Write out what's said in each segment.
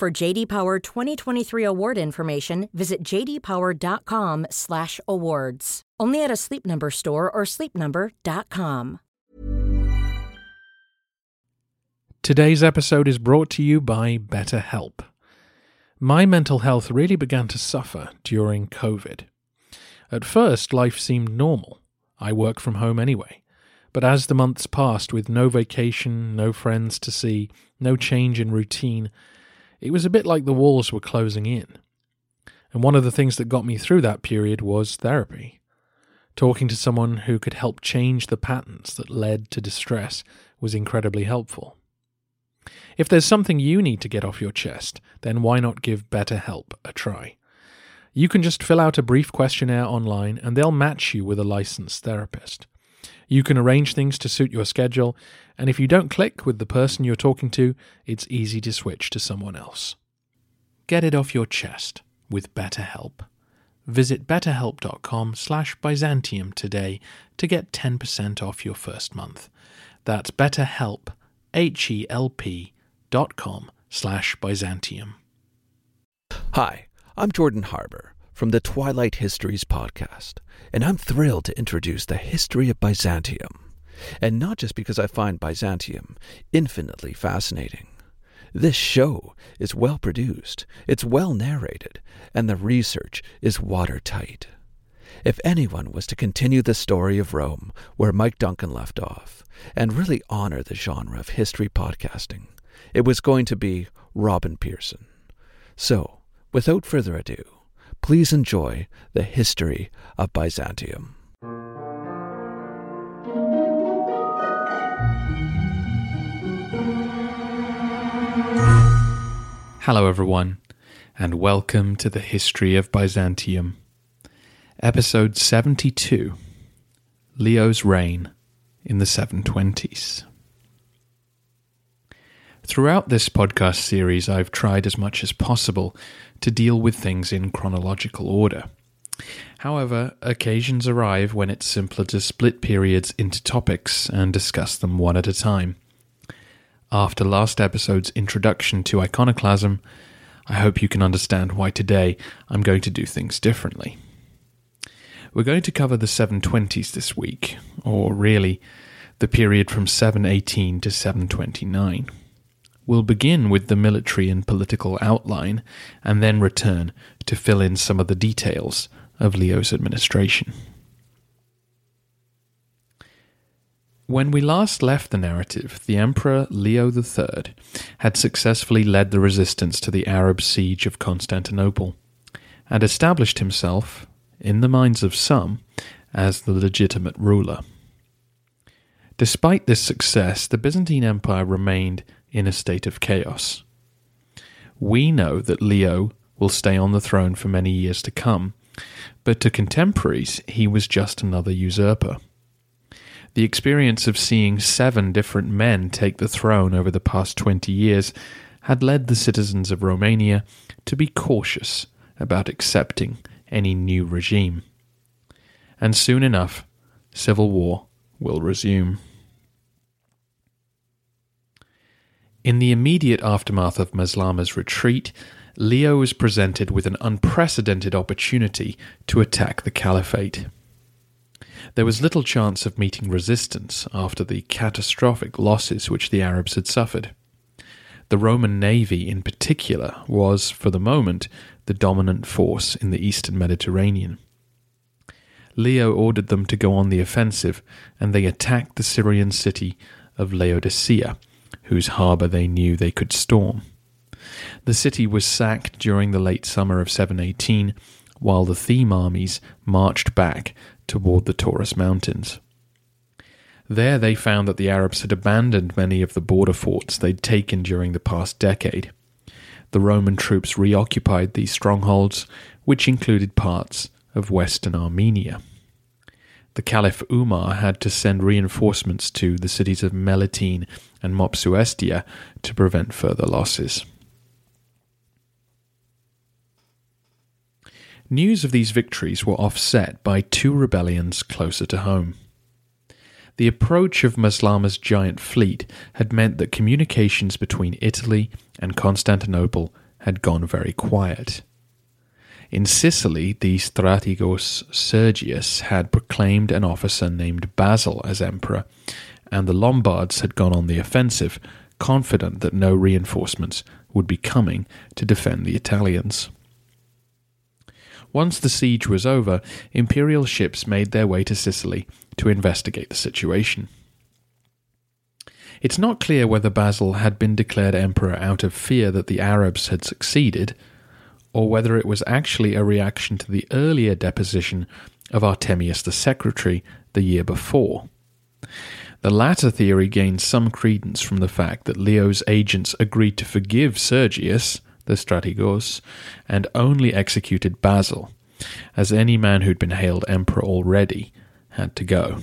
For JD Power 2023 award information, visit jdpower.com/awards. Only at a Sleep Number store or sleepnumber.com. Today's episode is brought to you by BetterHelp. My mental health really began to suffer during COVID. At first, life seemed normal. I work from home anyway. But as the months passed with no vacation, no friends to see, no change in routine, it was a bit like the walls were closing in. And one of the things that got me through that period was therapy. Talking to someone who could help change the patterns that led to distress was incredibly helpful. If there's something you need to get off your chest, then why not give BetterHelp a try? You can just fill out a brief questionnaire online and they'll match you with a licensed therapist. You can arrange things to suit your schedule, and if you don't click with the person you're talking to, it's easy to switch to someone else. Get it off your chest with BetterHelp. Visit betterhelp.com slash Byzantium today to get 10% off your first month. That's betterhelp, H-E-L-P dot com slash Byzantium. Hi, I'm Jordan Harbour from the Twilight Histories podcast, and I'm thrilled to introduce the history of Byzantium. And not just because I find Byzantium infinitely fascinating. This show is well produced, it's well narrated, and the research is watertight. If anyone was to continue the story of Rome where Mike Duncan left off, and really honor the genre of history podcasting, it was going to be Robin Pierson. So, without further ado, please enjoy the history of Byzantium. Hello, everyone, and welcome to the History of Byzantium. Episode 72 Leo's Reign in the 720s. Throughout this podcast series, I've tried as much as possible to deal with things in chronological order. However, occasions arrive when it's simpler to split periods into topics and discuss them one at a time. After last episode's introduction to iconoclasm, I hope you can understand why today I'm going to do things differently. We're going to cover the 720s this week, or really, the period from 718 to 729. We'll begin with the military and political outline, and then return to fill in some of the details of Leo's administration. When we last left the narrative, the Emperor Leo III had successfully led the resistance to the Arab siege of Constantinople and established himself, in the minds of some, as the legitimate ruler. Despite this success, the Byzantine Empire remained in a state of chaos. We know that Leo will stay on the throne for many years to come, but to contemporaries, he was just another usurper. The experience of seeing seven different men take the throne over the past 20 years had led the citizens of Romania to be cautious about accepting any new regime. And soon enough, civil war will resume. In the immediate aftermath of Maslama's retreat, Leo was presented with an unprecedented opportunity to attack the caliphate. There was little chance of meeting resistance after the catastrophic losses which the Arabs had suffered. The Roman navy, in particular, was, for the moment, the dominant force in the eastern Mediterranean. Leo ordered them to go on the offensive, and they attacked the Syrian city of Laodicea whose harbour they knew they could storm. The city was sacked during the late summer of 718, while the Theme armies marched back toward the Taurus Mountains. There they found that the Arabs had abandoned many of the border forts they'd taken during the past decade. the Roman troops reoccupied these strongholds, which included parts of western Armenia. The Caliph Umar had to send reinforcements to the cities of Melitene and Mopsuestia to prevent further losses. News of these victories were offset by two rebellions closer to home. The approach of Maslama's giant fleet had meant that communications between Italy and Constantinople had gone very quiet. In Sicily, the strategos Sergius had proclaimed an officer named Basil as emperor, and the Lombards had gone on the offensive, confident that no reinforcements would be coming to defend the Italians. Once the siege was over, imperial ships made their way to Sicily to investigate the situation. It's not clear whether Basil had been declared emperor out of fear that the Arabs had succeeded, or whether it was actually a reaction to the earlier deposition of Artemius the secretary the year before. The latter theory gains some credence from the fact that Leo's agents agreed to forgive Sergius, the strategos, and only executed Basil, as any man who'd been hailed emperor already had to go.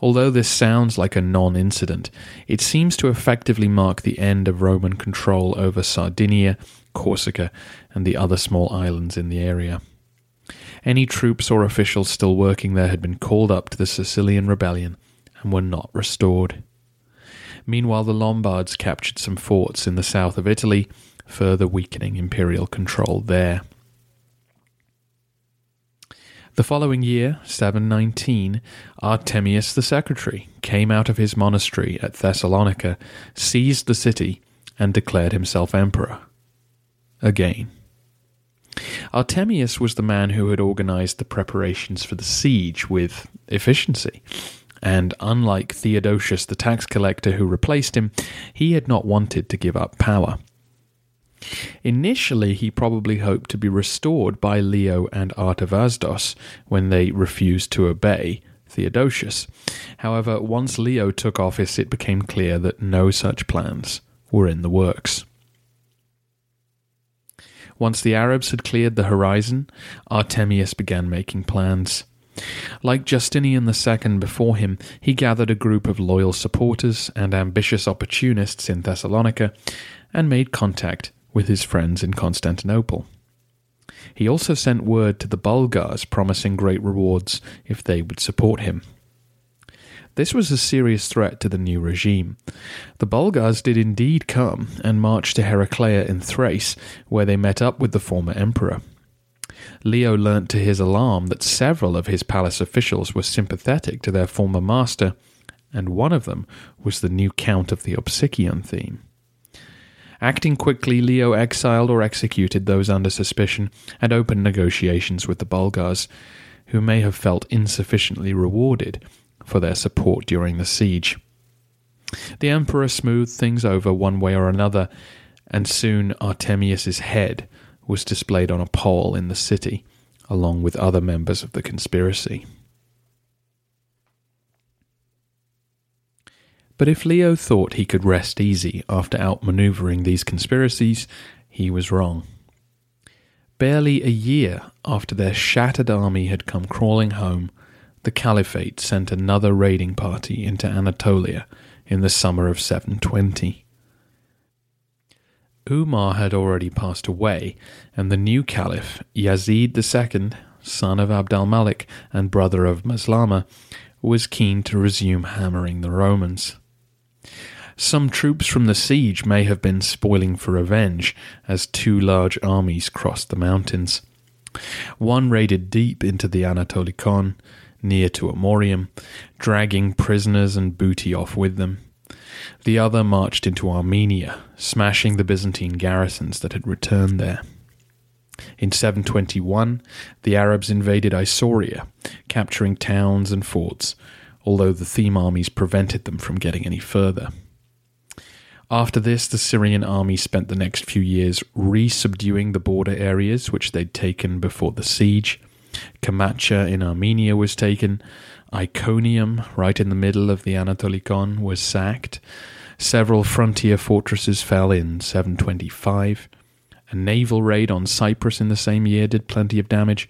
Although this sounds like a non incident, it seems to effectively mark the end of Roman control over Sardinia, Corsica, and the other small islands in the area. Any troops or officials still working there had been called up to the Sicilian rebellion and were not restored. Meanwhile, the Lombards captured some forts in the south of Italy, further weakening imperial control there. The following year, 719, Artemius the secretary came out of his monastery at Thessalonica, seized the city, and declared himself emperor. Again. Artemius was the man who had organized the preparations for the siege with efficiency. And unlike Theodosius the tax collector who replaced him, he had not wanted to give up power. Initially, he probably hoped to be restored by Leo and Artavasdos when they refused to obey Theodosius. However, once Leo took office, it became clear that no such plans were in the works. Once the Arabs had cleared the horizon, Artemius began making plans. Like Justinian II before him, he gathered a group of loyal supporters and ambitious opportunists in Thessalonica and made contact with his friends in Constantinople. He also sent word to the Bulgars promising great rewards if they would support him. This was a serious threat to the new regime. The Bulgars did indeed come and marched to Heraclea in Thrace, where they met up with the former emperor. Leo learnt to his alarm that several of his palace officials were sympathetic to their former master, and one of them was the new count of the Opsikion theme. Acting quickly, Leo exiled or executed those under suspicion and opened negotiations with the Bulgars, who may have felt insufficiently rewarded for their support during the siege. The emperor smoothed things over one way or another, and soon Artemius's head was displayed on a pole in the city, along with other members of the conspiracy. But if Leo thought he could rest easy after outmaneuvering these conspiracies, he was wrong. Barely a year after their shattered army had come crawling home, the Caliphate sent another raiding party into Anatolia in the summer of 720. Umar had already passed away, and the new Caliph, Yazid II, son of Abd al Malik and brother of Maslama, was keen to resume hammering the Romans. Some troops from the siege may have been spoiling for revenge as two large armies crossed the mountains. One raided deep into the Anatolikon, near to Amorium, dragging prisoners and booty off with them. The other marched into Armenia, smashing the Byzantine garrisons that had returned there. In 721, the Arabs invaded Isauria, capturing towns and forts, although the Theme armies prevented them from getting any further. After this, the Syrian army spent the next few years re-subduing the border areas which they'd taken before the siege. Kamacha in Armenia was taken. Iconium, right in the middle of the Anatolikon, was sacked. Several frontier fortresses fell in 725. A naval raid on Cyprus in the same year did plenty of damage,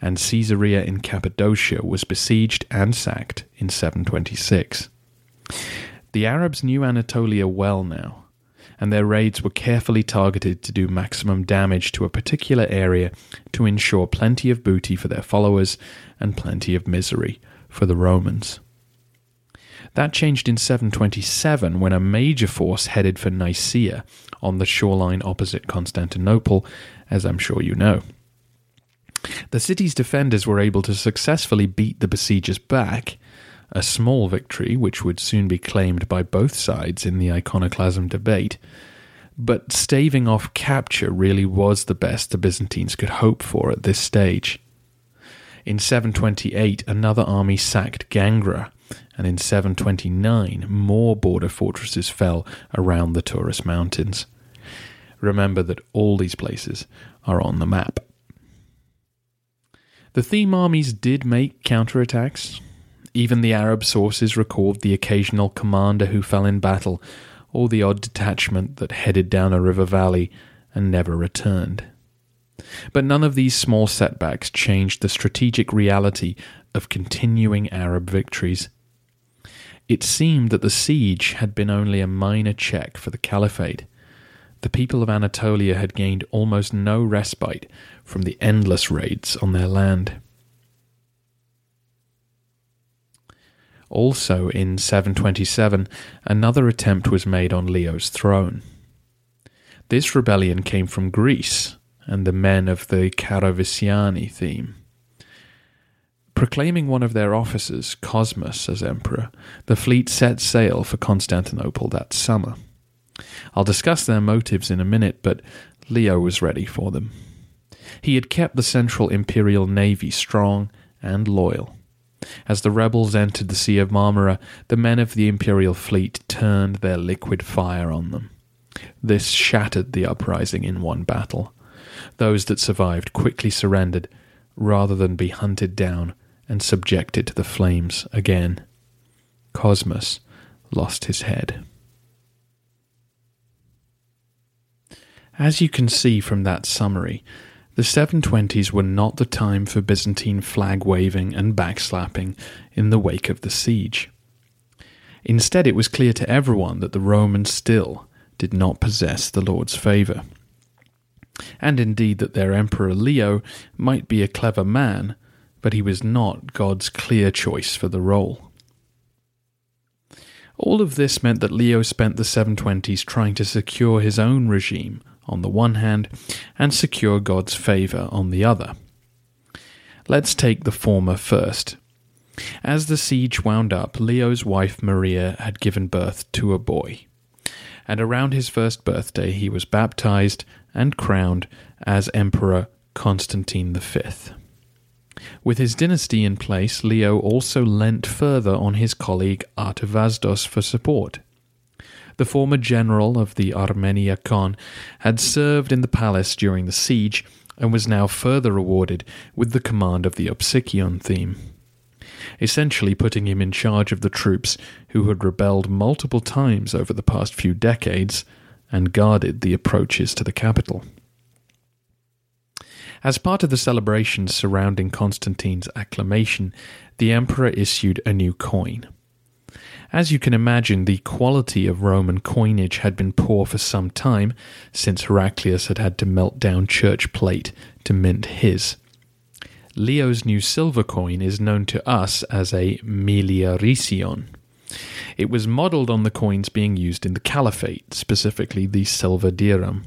and Caesarea in Cappadocia was besieged and sacked in 726. The Arabs knew Anatolia well now, and their raids were carefully targeted to do maximum damage to a particular area to ensure plenty of booty for their followers and plenty of misery for the Romans. That changed in 727 when a major force headed for Nicaea on the shoreline opposite Constantinople, as I'm sure you know. The city's defenders were able to successfully beat the besiegers back, a small victory which would soon be claimed by both sides in the iconoclasm debate. But staving off capture really was the best the Byzantines could hope for at this stage. In 728, another army sacked Gangra, and in 729 more border fortresses fell around the Taurus Mountains. Remember that all these places are on the map. The theme armies did make counterattacks. Even the Arab sources record the occasional commander who fell in battle, or the odd detachment that headed down a river valley and never returned. But none of these small setbacks changed the strategic reality of continuing Arab victories. It seemed that the siege had been only a minor check for the caliphate. The people of Anatolia had gained almost no respite from the endless raids on their land. Also, in 727, another attempt was made on Leo's throne. This rebellion came from Greece and the men of the Karavisiani theme. Proclaiming one of their officers, Cosmas, as emperor, the fleet set sail for Constantinople that summer. I'll discuss their motives in a minute, but Leo was ready for them. He had kept the central imperial navy strong and loyal. As the rebels entered the Sea of Marmara, the men of the imperial fleet turned their liquid fire on them. This shattered the uprising in one battle. Those that survived quickly surrendered, rather than be hunted down and subjected to the flames again. Cosmas lost his head. As you can see from that summary, the 720s were not the time for Byzantine flag waving and backslapping in the wake of the siege. Instead, it was clear to everyone that the Romans still did not possess the Lord's favour. And indeed, that their Emperor Leo might be a clever man, but he was not God's clear choice for the role. All of this meant that Leo spent the 720s trying to secure his own regime on the one hand and secure God's favour on the other. Let's take the former first. As the siege wound up, Leo's wife Maria had given birth to a boy. And around his first birthday, he was baptized and crowned as Emperor Constantine V. With his dynasty in place, Leo also leant further on his colleague Artavasdos for support. The former general of the Armeniakon had served in the palace during the siege and was now further rewarded with the command of the Opsikion theme, essentially putting him in charge of the troops who had rebelled multiple times over the past few decades and guarded the approaches to the capital. As part of the celebrations surrounding Constantine's acclamation, the emperor issued a new coin. As you can imagine, the quality of Roman coinage had been poor for some time, since Heraclius had had to melt down church plate to mint his. Leo's new silver coin is known to us as a miliarision. It was modelled on the coins being used in the Caliphate, specifically the silver dirham.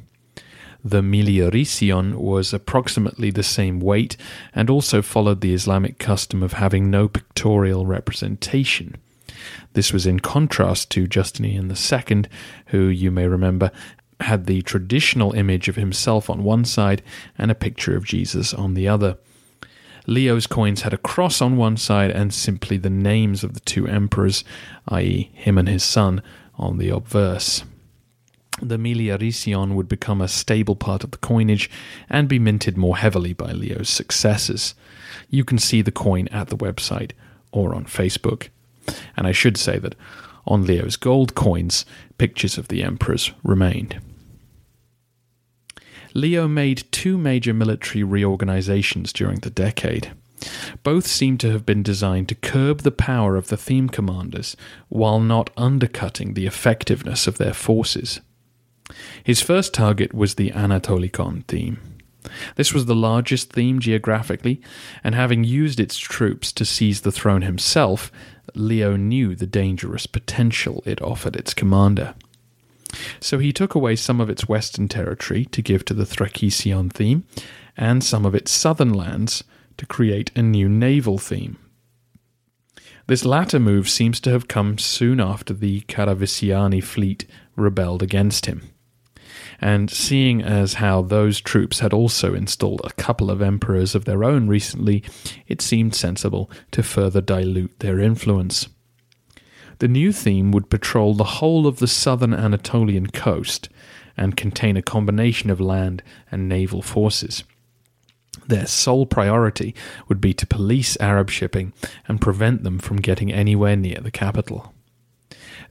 The miliarision was approximately the same weight and also followed the Islamic custom of having no pictorial representation. This was in contrast to Justinian II, who, you may remember, had the traditional image of himself on one side and a picture of Jesus on the other. Leo's coins had a cross on one side and simply the names of the two emperors, i.e., him and his son, on the obverse the miliarision would become a stable part of the coinage and be minted more heavily by Leo's successors. You can see the coin at the website or on Facebook. And I should say that On Leo's gold coins, pictures of the emperors remained. Leo made two major military reorganizations during the decade. Both seem to have been designed to curb the power of the theme commanders while not undercutting the effectiveness of their forces. His first target was the Anatolikon theme. This was the largest theme geographically, and having used its troops to seize the throne himself, Leo knew the dangerous potential it offered its commander. So he took away some of its western territory to give to the Thrakision theme, and some of its southern lands to create a new naval theme. This latter move seems to have come soon after the Karavisiani fleet rebelled against him. And seeing as how those troops had also installed a couple of emperors of their own recently, it seemed sensible to further dilute their influence. The new theme would patrol the whole of the southern Anatolian coast and contain a combination of land and naval forces. Their sole priority would be to police Arab shipping and prevent them from getting anywhere near the capital.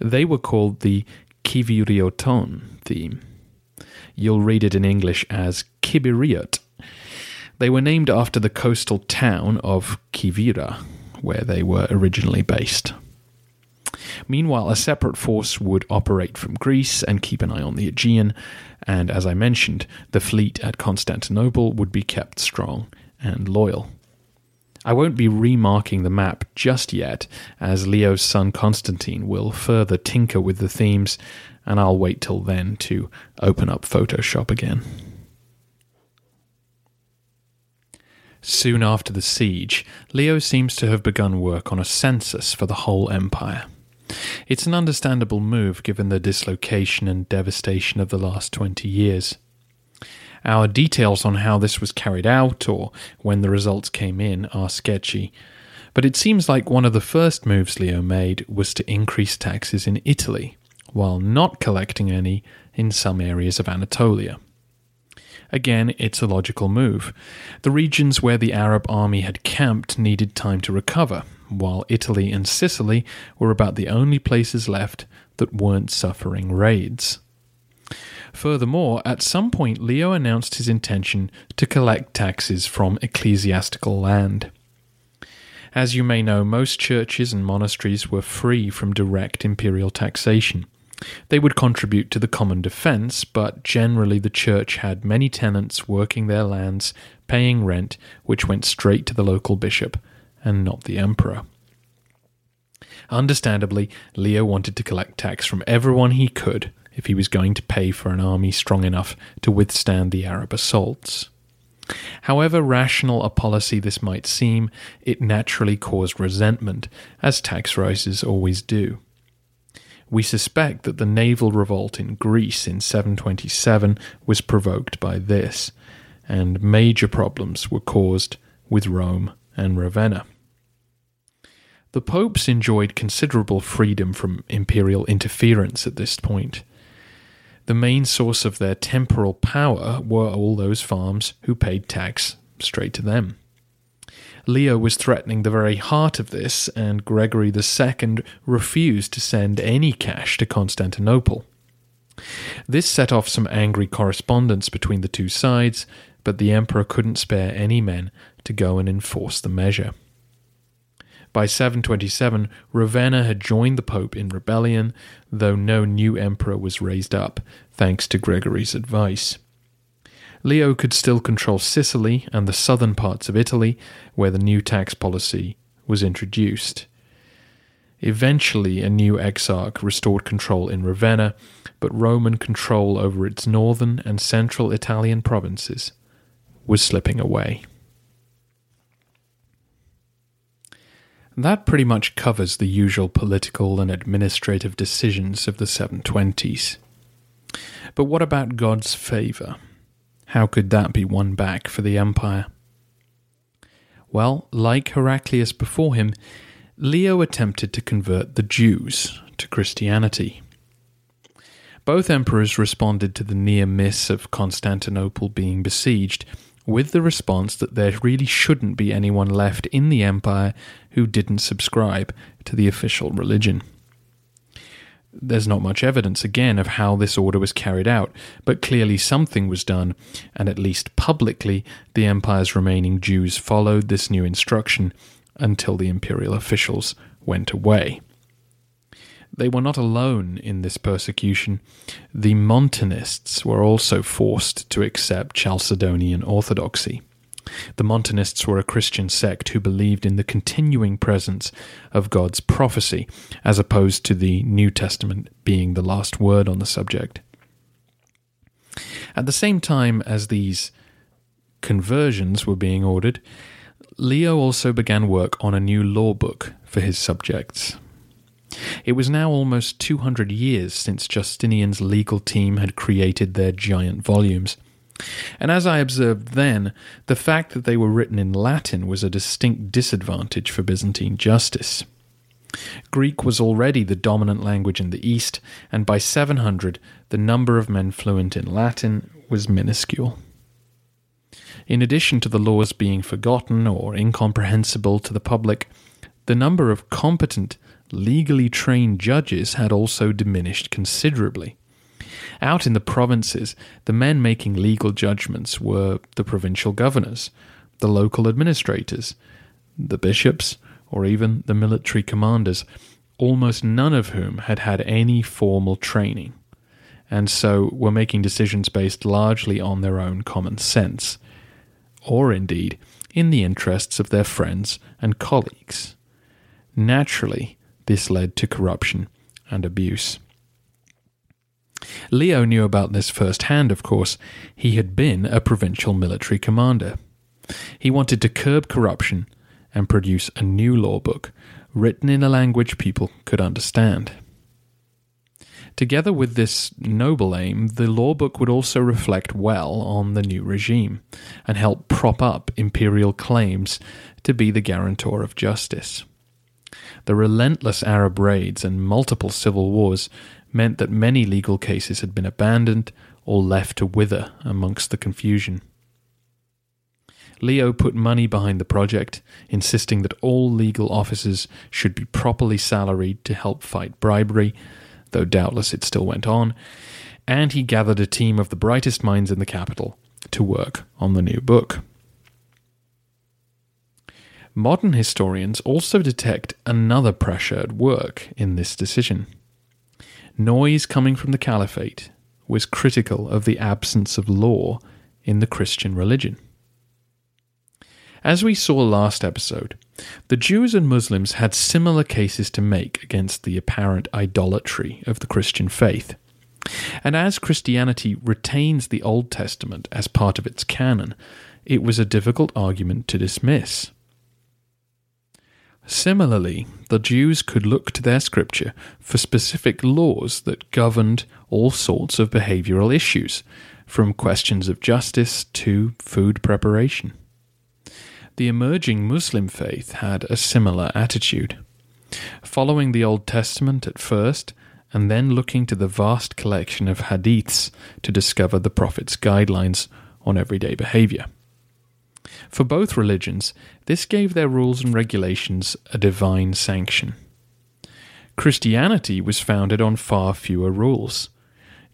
They were called the Kivirioton theme. You'll read it in English as Kibiriot. They were named after the coastal town of Kivira, where they were originally based. Meanwhile, a separate force would operate from Greece and keep an eye on the Aegean, and as I mentioned, the fleet at Constantinople would be kept strong and loyal. I won't be remarking the map just yet, as Leo's son Constantine will further tinker with the themes, and I'll wait till then to open up Photoshop again. Soon after the siege, Leo seems to have begun work on a census for the whole empire. It's an understandable move given the dislocation and devastation of the last 20 years. Our details on how this was carried out or when the results came in are sketchy, but it seems like one of the first moves Leo made was to increase taxes in Italy, while not collecting any in some areas of Anatolia. Again, it's a logical move. The regions where the Arab army had camped needed time to recover, while Italy and Sicily were about the only places left that weren't suffering raids. Furthermore, at some point, Leo announced his intention to collect taxes from ecclesiastical land. As you may know, most churches and monasteries were free from direct imperial taxation. They would contribute to the common defence, but generally the church had many tenants working their lands, paying rent, which went straight to the local bishop, and not the emperor. Understandably, Leo wanted to collect tax from everyone he could if he was going to pay for an army strong enough to withstand the Arab assaults. However rational a policy this might seem, it naturally caused resentment, as tax rises always do. We suspect that the naval revolt in Greece in 727 was provoked by this, and major problems were caused with Rome and Ravenna. The popes enjoyed considerable freedom from imperial interference at this point. The main source of their temporal power were all those farms who paid tax straight to them. Leo was threatening the very heart of this, and Gregory II refused to send any cash to Constantinople. This set off some angry correspondence between the two sides, but the emperor couldn't spare any men to go and enforce the measure. By 727, Ravenna had joined the Pope in rebellion, though no new emperor was raised up, thanks to Gregory's advice. Leo could still control Sicily and the southern parts of Italy, where the new tax policy was introduced. Eventually, a new exarch restored control in Ravenna, but Roman control over its northern and central Italian provinces was slipping away. That pretty much covers the usual political and administrative decisions of the 720s. But what about God's favour? How could that be won back for the empire? Well, like Heraclius before him, Leo attempted to convert the Jews to Christianity. Both emperors responded to the near miss of Constantinople being besieged with the response that there really shouldn't be anyone left in the empire who didn't subscribe to the official religion. There's not much evidence, again, of how this order was carried out, but clearly something was done, and at least publicly, the empire's remaining Jews followed this new instruction until the imperial officials went away. They were not alone in this persecution. The Montanists were also forced to accept Chalcedonian orthodoxy. The Montanists were a Christian sect who believed in the continuing presence of God's prophecy, as opposed to the New Testament being the last word on the subject. At the same time as these conversions were being ordered, Leo also began work on a new law book for his subjects. It was now almost 200 years since Justinian's legal team had created their giant volumes. And as I observed then, the fact that they were written in Latin was a distinct disadvantage for Byzantine justice. Greek was already the dominant language in the East, and by 700 the number of men fluent in Latin was minuscule. In addition to the laws being forgotten or incomprehensible to the public, the number of competent, legally trained judges had also diminished considerably. Out in the provinces, the men making legal judgments were the provincial governors, the local administrators, the bishops, or even the military commanders, almost none of whom had had any formal training, and so were making decisions based largely on their own common sense, or indeed in the interests of their friends and colleagues. Naturally, this led to corruption and abuse. Leo knew about this firsthand, of course. He had been a provincial military commander. He wanted to curb corruption and produce a new law book written in a language people could understand. Together with this noble aim, the law book would also reflect well on the new regime and help prop up imperial claims to be the guarantor of justice. The relentless Arab raids and multiple civil wars meant that many legal cases had been abandoned or left to wither amongst the confusion. Leo put money behind the project, insisting that all legal officers should be properly salaried to help fight bribery, though doubtless it still went on, and he gathered a team of the brightest minds in the capital to work on the new book. Modern historians also detect another pressure at work in this decision noise coming from the caliphate was critical of the absence of law in the Christian religion. As we saw last episode, the Jews and Muslims had similar cases to make against the apparent idolatry of the Christian faith. And as Christianity retains the Old Testament as part of its canon, it was a difficult argument to dismiss. Similarly, the Jews could look to their scripture for specific laws that governed all sorts of behavioral issues, from questions of justice to food preparation. The emerging Muslim faith had a similar attitude. Following the Old Testament at first, and then looking to the vast collection of hadiths to discover the Prophet's guidelines on everyday behavior. For both religions, this gave their rules and regulations a divine sanction. Christianity was founded on far fewer rules.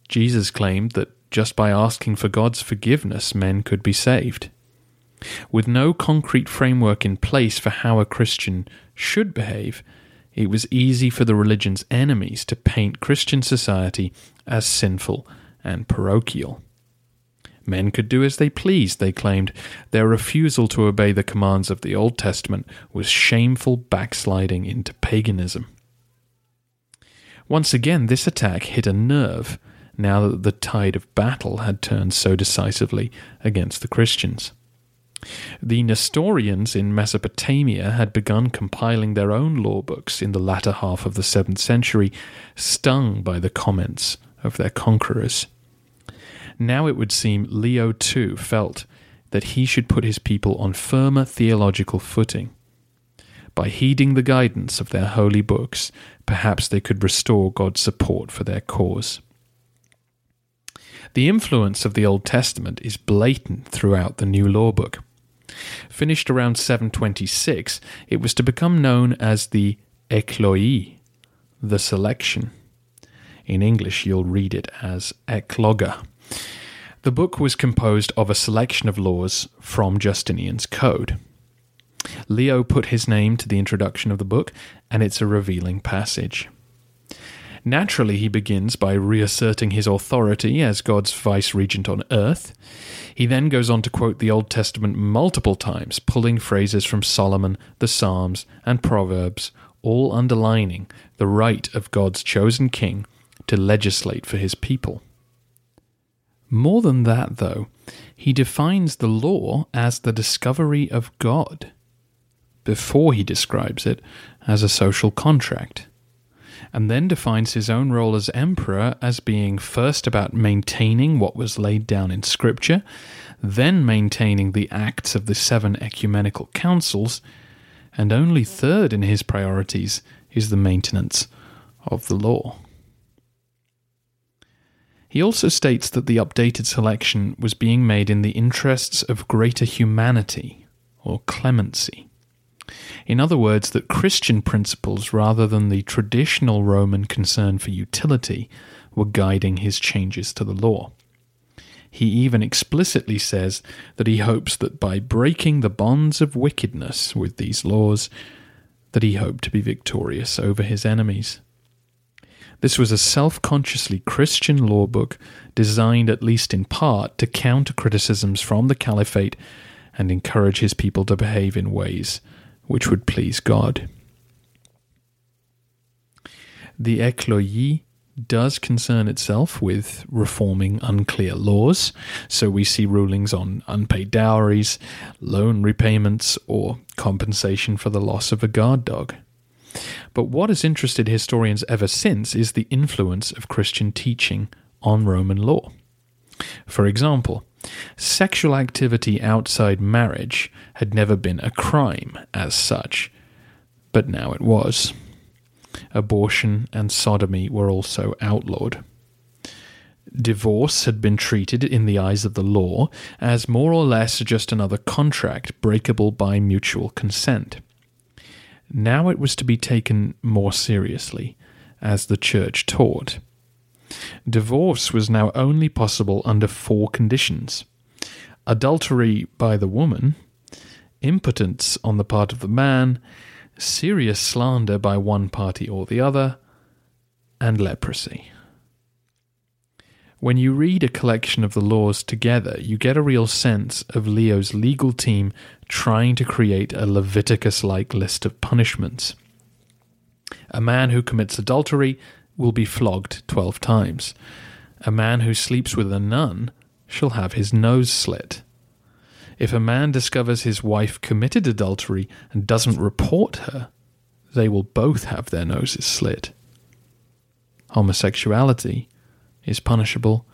Jesus claimed that just by asking for God's forgiveness, men could be saved. With no concrete framework in place for how a Christian should behave, it was easy for the religion's enemies to paint Christian society as sinful and parochial. Men could do as they pleased, they claimed. Their refusal to obey the commands of the Old Testament was shameful backsliding into paganism. Once again, this attack hit a nerve now that the tide of battle had turned so decisively against the Christians. The Nestorians in Mesopotamia had begun compiling their own law books in the latter half of the 7th century, stung by the comments of their conquerors. Now it would seem Leo too felt that he should put his people on firmer theological footing. By heeding the guidance of their holy books, perhaps they could restore God's support for their cause. The influence of the Old Testament is blatant throughout the New Law Book. Finished around 726, it was to become known as the Ekloge, the selection. In English, you'll read it as Ecloga. The book was composed of a selection of laws from Justinian's code. Leo put his name to the introduction of the book, and it's a revealing passage. Naturally, he begins by reasserting his authority as God's vice regent on earth. He then goes on to quote the Old Testament multiple times, pulling phrases from Solomon, the Psalms, and Proverbs, all underlining the right of God's chosen king to legislate for his people. More than that, though, he defines the law as the discovery of God before he describes it as a social contract and then defines his own role as emperor as being first about maintaining what was laid down in Scripture, then maintaining the acts of the seven ecumenical councils, and only third in his priorities is the maintenance of the law. He also states that the updated selection was being made in the interests of greater humanity or clemency. In other words, that Christian principles, rather than the traditional Roman concern for utility, were guiding his changes to the law. He even explicitly says that he hopes that by breaking the bonds of wickedness with these laws, that he hoped to be victorious over his enemies. This was a self consciously Christian law book designed, at least in part, to counter criticisms from the caliphate and encourage his people to behave in ways which would please God. The Ekloge does concern itself with reforming unclear laws, so we see rulings on unpaid dowries, loan repayments, or compensation for the loss of a guard dog. But what has interested historians ever since is the influence of Christian teaching on Roman law. For example, Sexual activity outside marriage had never been a crime as such, but now it was. Abortion and sodomy were also outlawed. Divorce had been treated in the eyes of the law as more or less just another contract breakable by mutual consent. Now it was to be taken more seriously, as the Church taught. Divorce was now only possible under four conditions adultery by the woman, impotence on the part of the man, serious slander by one party or the other, and leprosy. When you read a collection of the laws together, you get a real sense of Leo's legal team trying to create a Leviticus like list of punishments. A man who commits adultery will be flogged twelve times. A man who sleeps with a nun shall have his nose slit. If a man discovers his wife committed adultery and doesn't report her, they will both have their noses slit. Homosexuality is punishable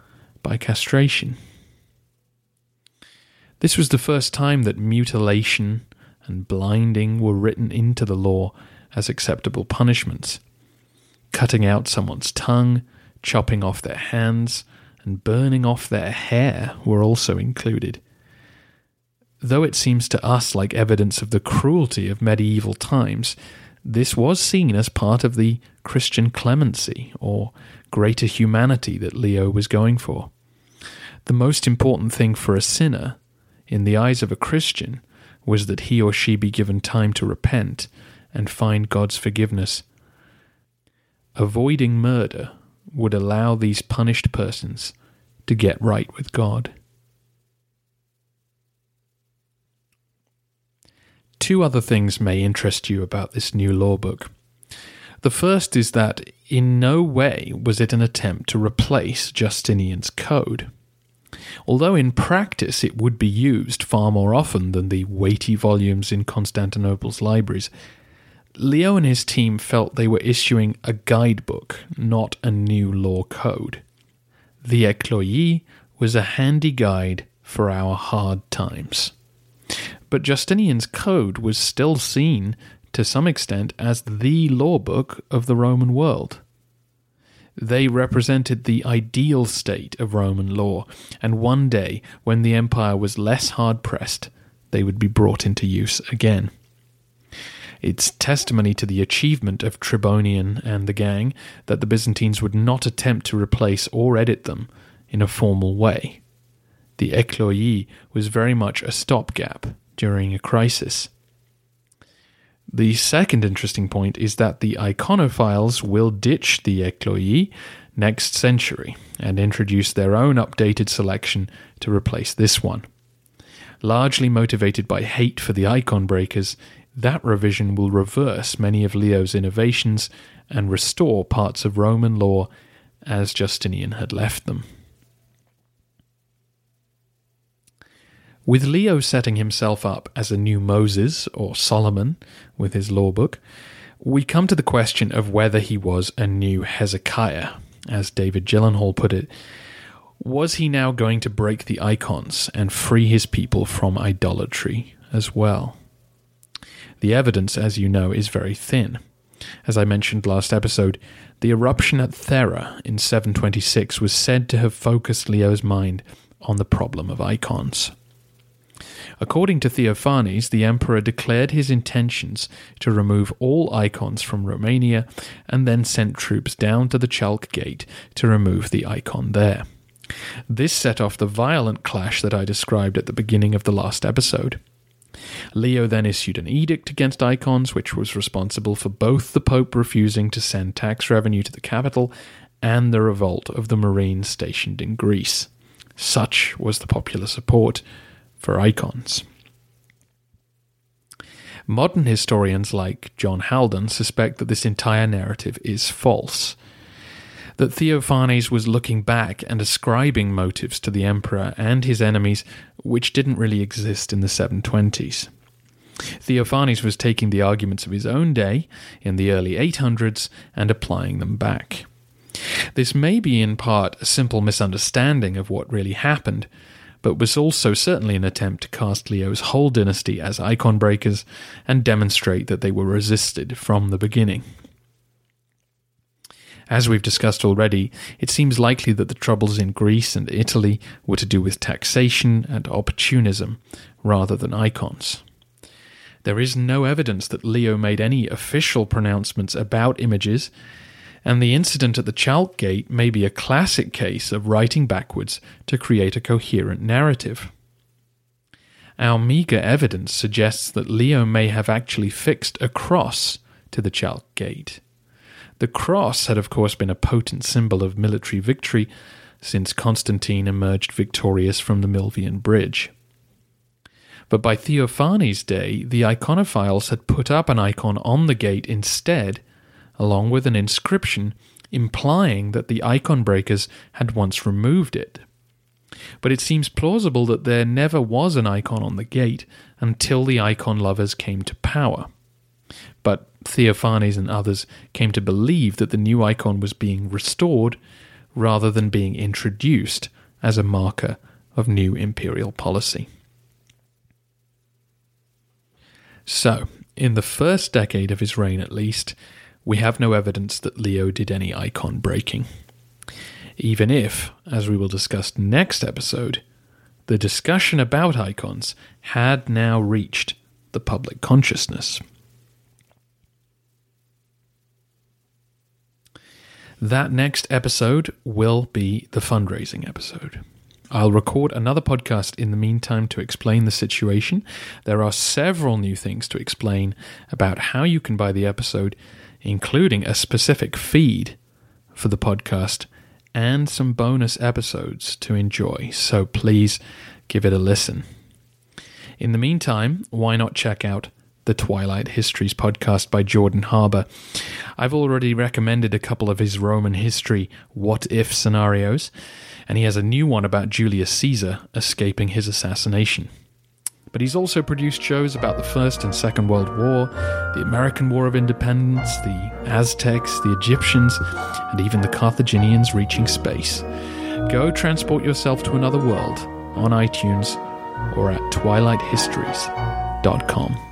by castration. This was the first time that mutilation and blinding were written into the law as acceptable punishments cutting out someone's tongue, chopping off their hands, and burning off their hair were also included. Though it seems to us like evidence of the cruelty of medieval times, this was seen as part of the Christian clemency or greater humanity that Leo was going for. The most important thing for a sinner, in the eyes of a Christian, was that he or she be given time to repent and find God's forgiveness avoiding murder would allow these punished persons to get right with God. Two other things may interest you about this new law book. The first is that in no way was it an attempt to replace Justinian's code. Although in practice it would be used far more often than the weighty volumes in Constantinople's libraries, Leo and his team felt they were issuing a guidebook, not a new law code. The Ekloge was a handy guide for our hard times. But Justinian's code was still seen, to some extent, as the law book of the Roman world. They represented the ideal state of Roman law, and one day, when the empire was less hard pressed, they would be brought into use again. It's testimony to the achievement of Tribonian and the gang that the Byzantines would not attempt to replace or edit them in a formal way. The Ekloge was very much a stopgap during a crisis. The second interesting point is that the iconophiles will ditch the Ekloge next century and introduce their own updated selection to replace this one. Largely motivated by hate for the icon breakers, that revision will reverse many of Leo's innovations and restore parts of Roman law as Justinian had left them. With Leo setting himself up as a new Moses or Solomon with his law book, we come to the question of whether he was a new Hezekiah, as David Gyllenhaal put it. Was he now going to break the icons and free his people from idolatry as well? The evidence, as you know, is very thin. As I mentioned last episode, the eruption at Thera in 726 was said to have focused Leo's mind on the problem of icons. According to Theophanes, the emperor declared his intentions to remove all icons from Romania and then sent troops down to the Chalk Gate to remove the icon there. This set off the violent clash that I described at the beginning of the last episode. Leo then issued an edict against icons, which was responsible for both the Pope refusing to send tax revenue to the capital and the revolt of the Marines stationed in Greece. Such was the popular support for icons. Modern historians like John Haldon suspect that this entire narrative is false. That Theophanes was looking back and ascribing motives to the emperor and his enemies which didn't really exist in the 720s. Theophanes was taking the arguments of his own day in the early 800s and applying them back. This may be in part a simple misunderstanding of what really happened, but was also certainly an attempt to cast Leo's whole dynasty as icon breakers and demonstrate that they were resisted from the beginning. As we've discussed already, it seems likely that the troubles in Greece and Italy were to do with taxation and opportunism rather than icons. There is no evidence that Leo made any official pronouncements about images, and the incident at the Chalk Gate may be a classic case of writing backwards to create a coherent narrative. Our meagre evidence suggests that Leo may have actually fixed a cross to the Chalk Gate. The cross had, of course, been a potent symbol of military victory since Constantine emerged victorious from the Milvian Bridge. But by Theophanes' day, the iconophiles had put up an icon on the gate instead along with an inscription implying that the icon breakers had once removed it. But it seems plausible that there never was an icon on the gate until the icon lovers came to power. But Theophanes and others came to believe that the new icon was being restored rather than being introduced as a marker of new imperial policy. So, in the first decade of his reign at least, we have no evidence that Leo did any icon breaking. Even if, as we will discuss next episode, the discussion about icons had now reached the public consciousness. That next episode will be the fundraising episode. I'll record another podcast in the meantime to explain the situation. There are several new things to explain about how you can buy the episode including a specific feed for the podcast and some bonus episodes to enjoy. So please give it a listen. In the meantime, why not check out the Twilight Histories podcast by Jordan Harbour? I've already recommended a couple of his Roman history what if scenarios, and he has a new one about Julius Caesar escaping his assassination but he's also produced shows about the First and Second World War, the American War of Independence, the Aztecs, the Egyptians, and even the Carthaginians reaching space. Go transport yourself to another world on iTunes or at twilighthistories.com.